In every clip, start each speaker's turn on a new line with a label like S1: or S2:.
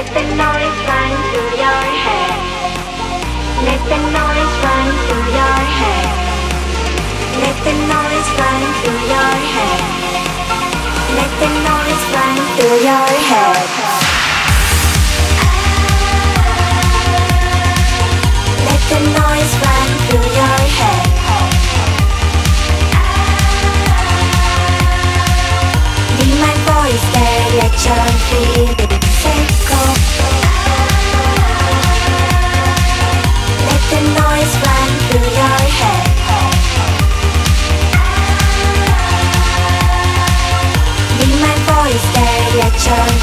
S1: Let the noise run through your head. Let the noise run through your head. Let the noise run through your head. Let the noise run through your head. Let the noise run through your head. Be my voice there, let your feet. There,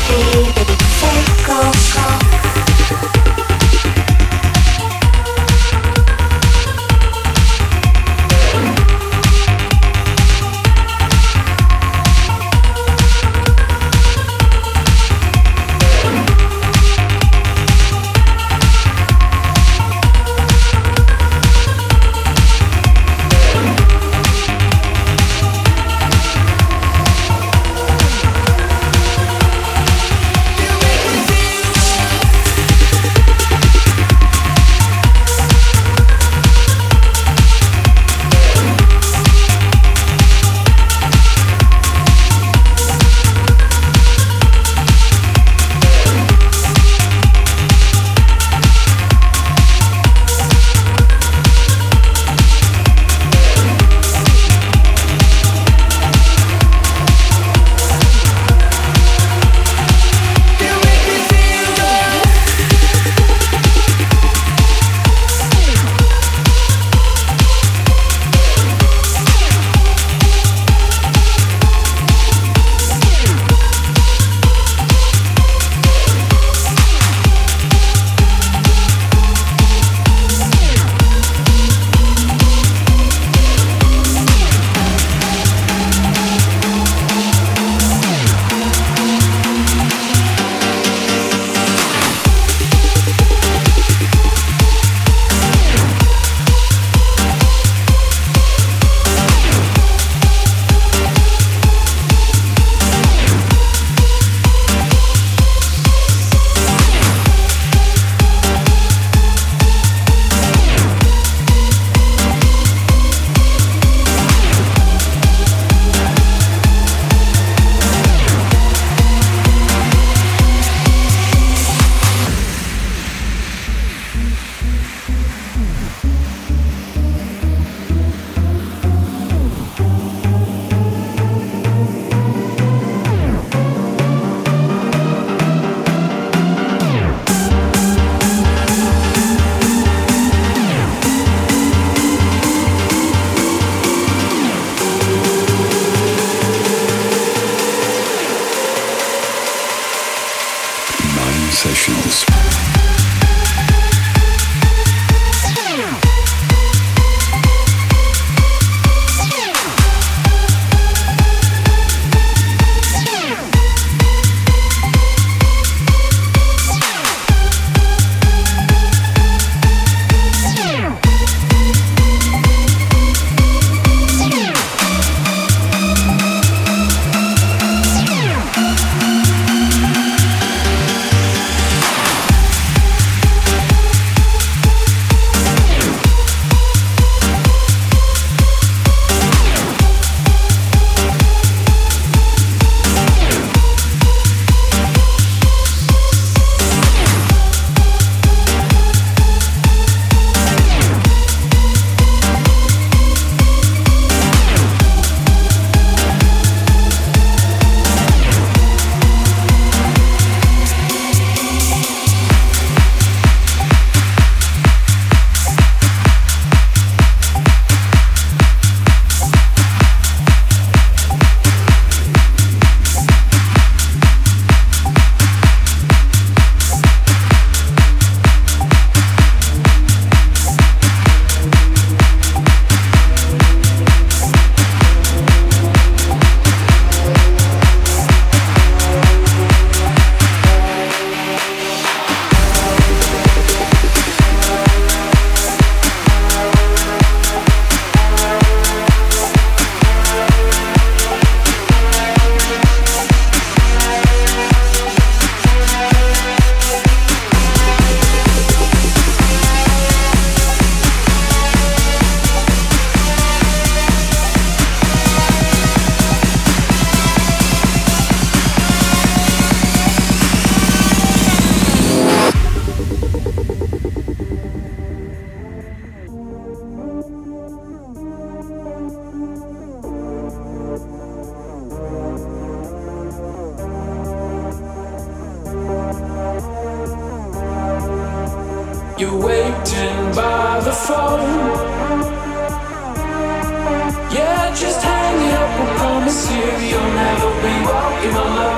S2: promise you, you'll never be walking alone.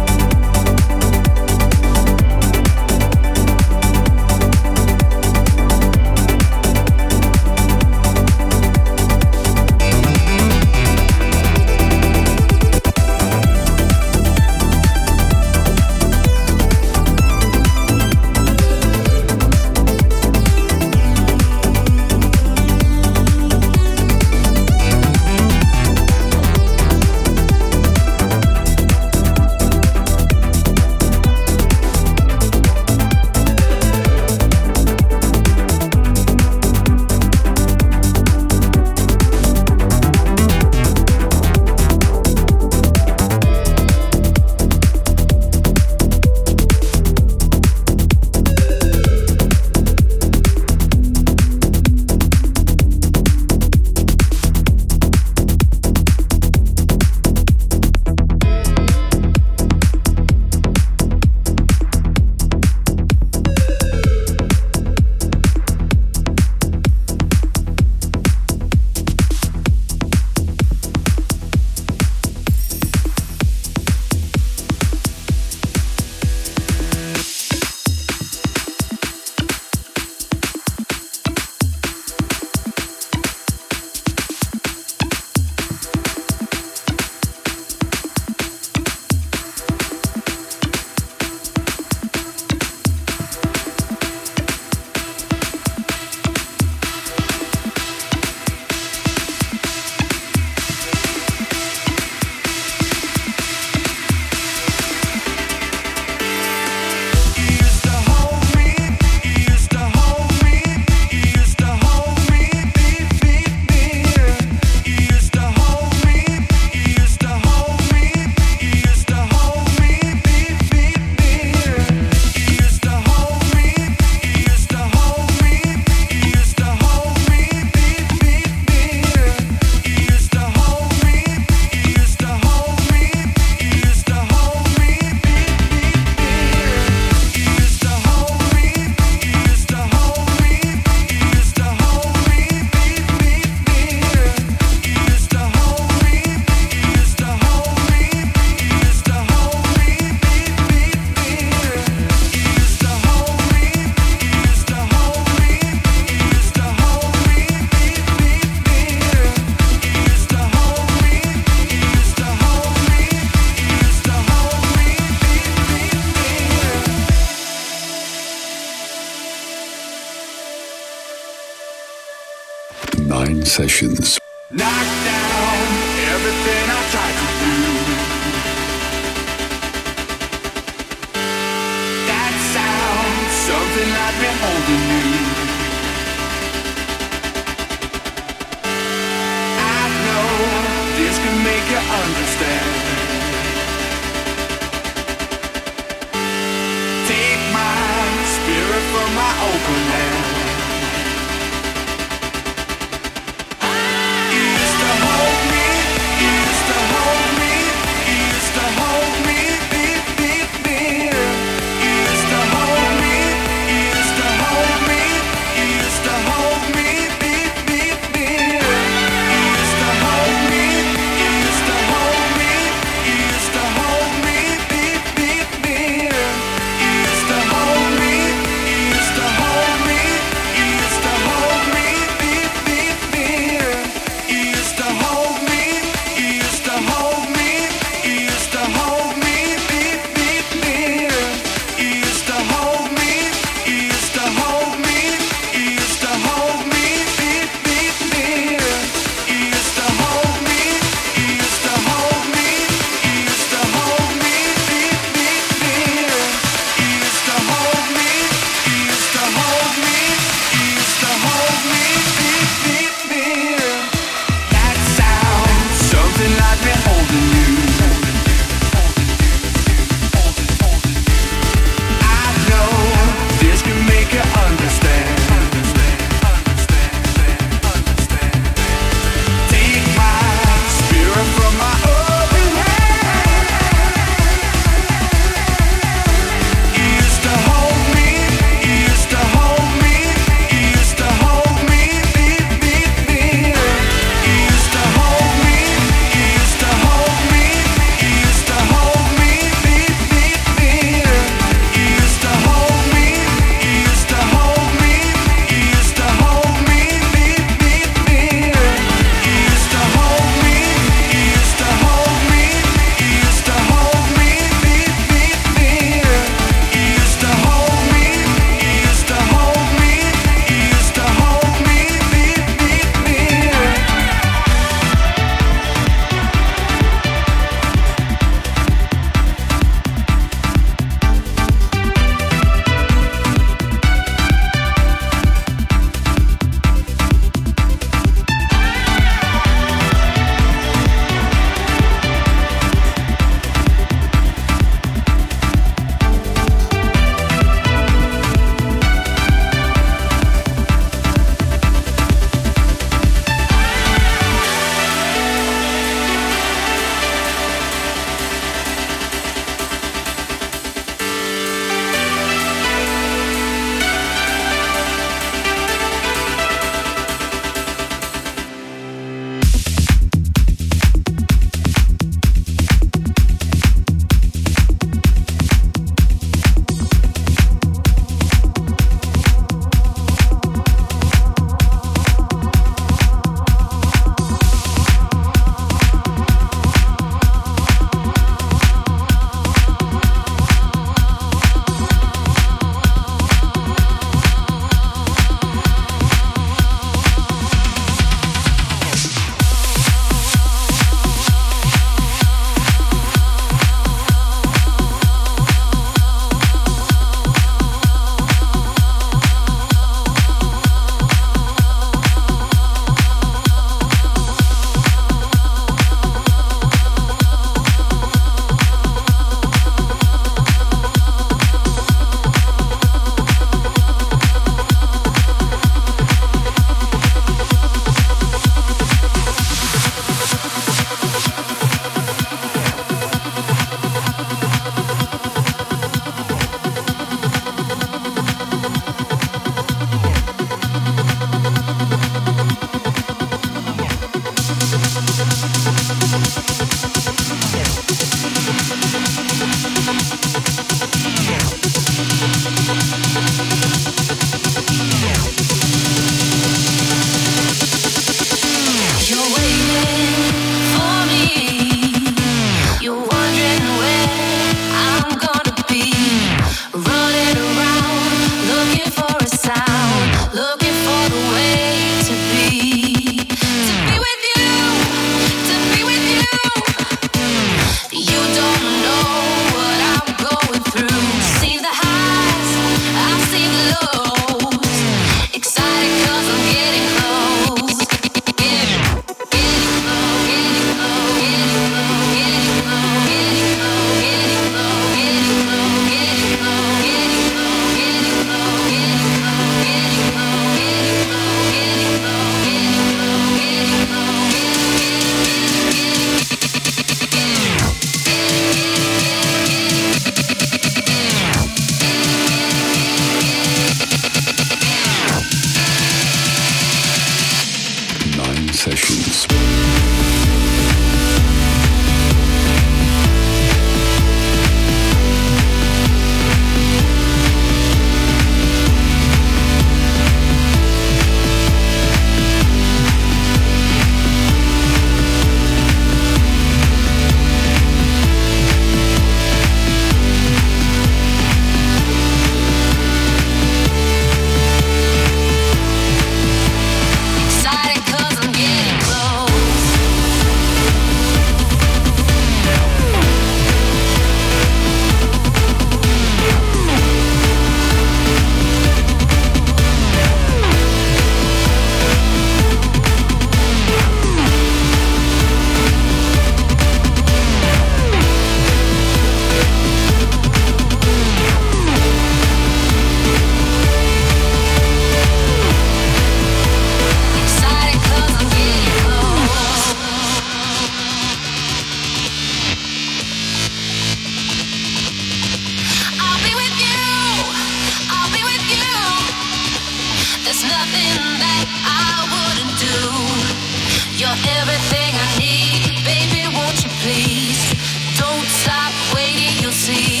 S2: Don't stop waiting, you'll see.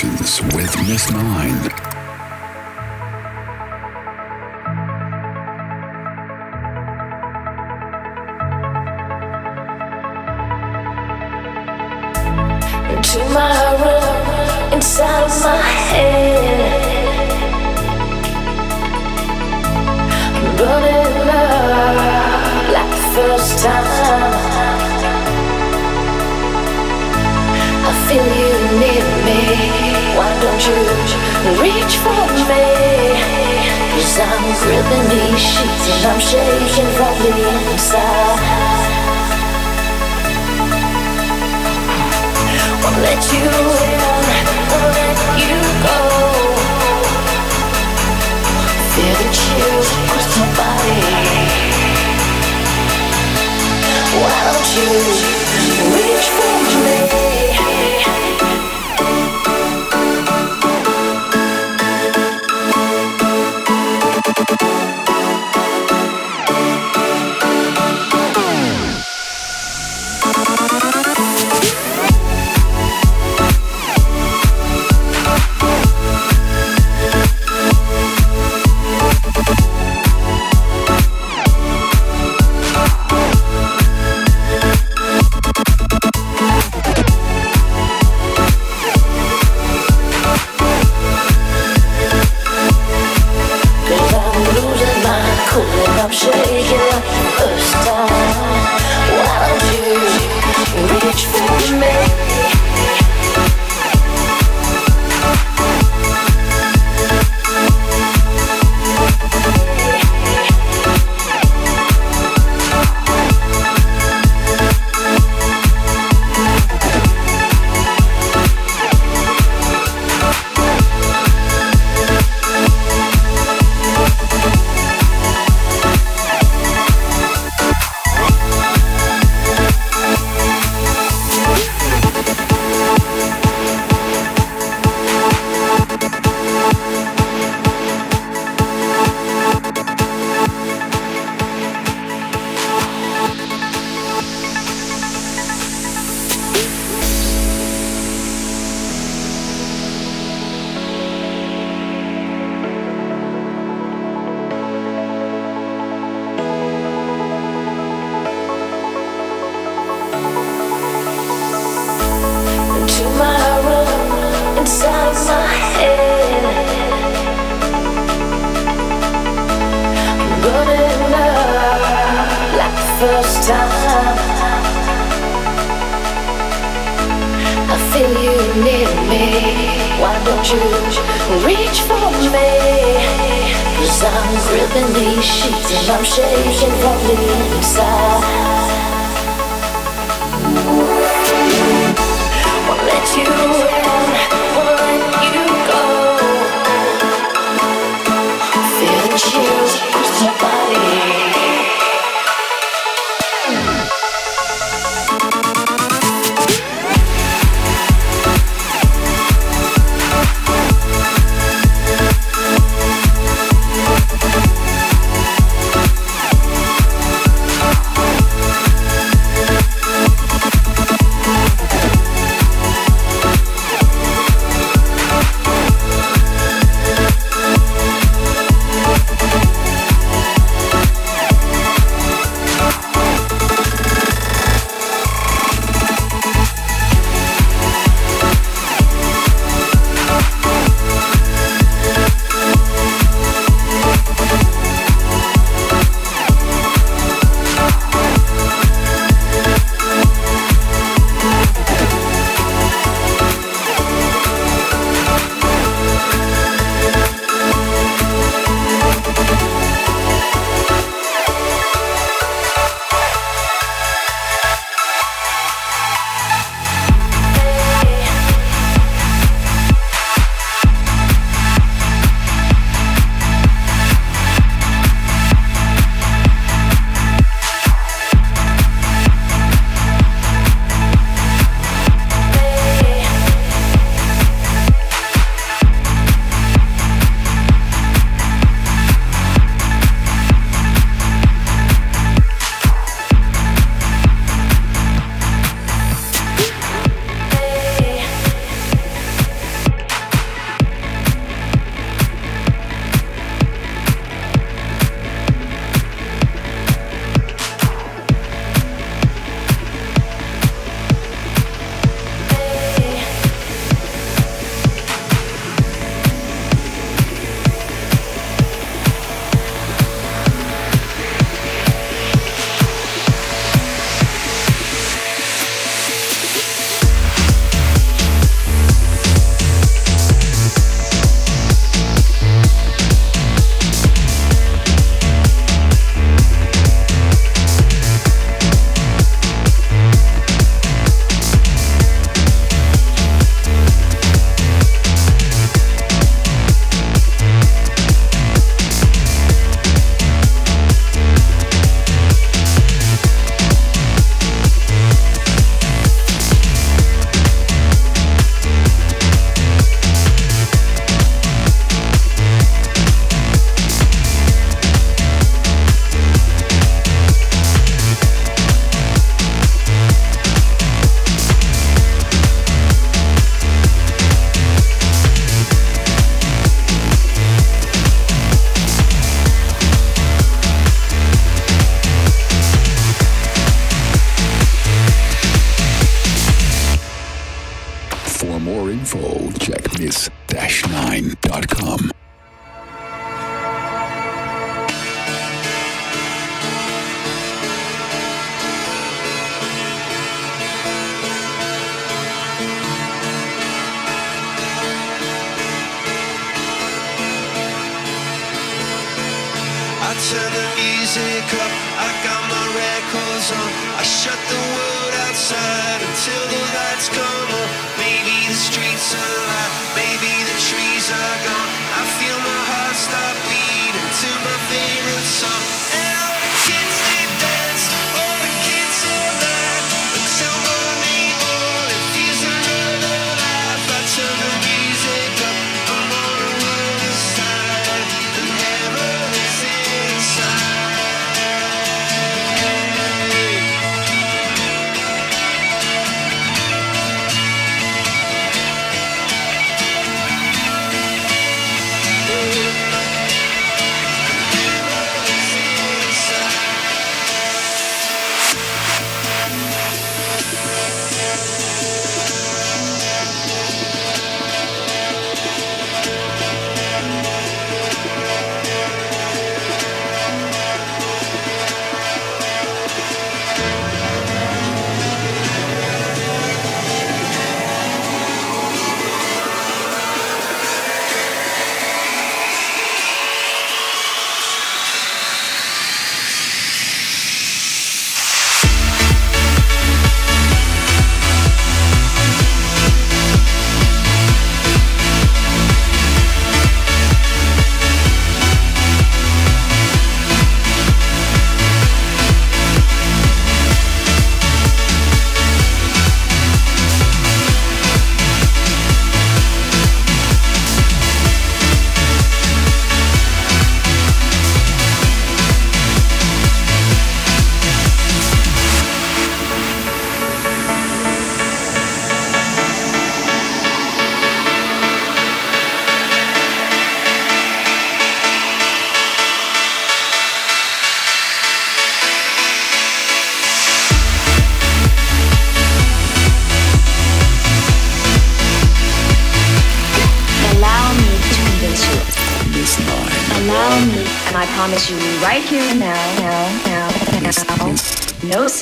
S2: Sessions with Miss Mind. Into my room, inside of my head.
S3: I'm burning
S2: up
S3: like
S2: the first time. I feel you near me.
S4: Why don't you reach for me? Cause I'm gripping these sheets and I'm shaking from the inside. Won't let you in, won't let you go. Feel the chills across my body.
S5: Why don't you reach for me?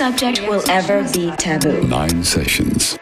S5: Subject will ever be taboo.
S3: Nine sessions.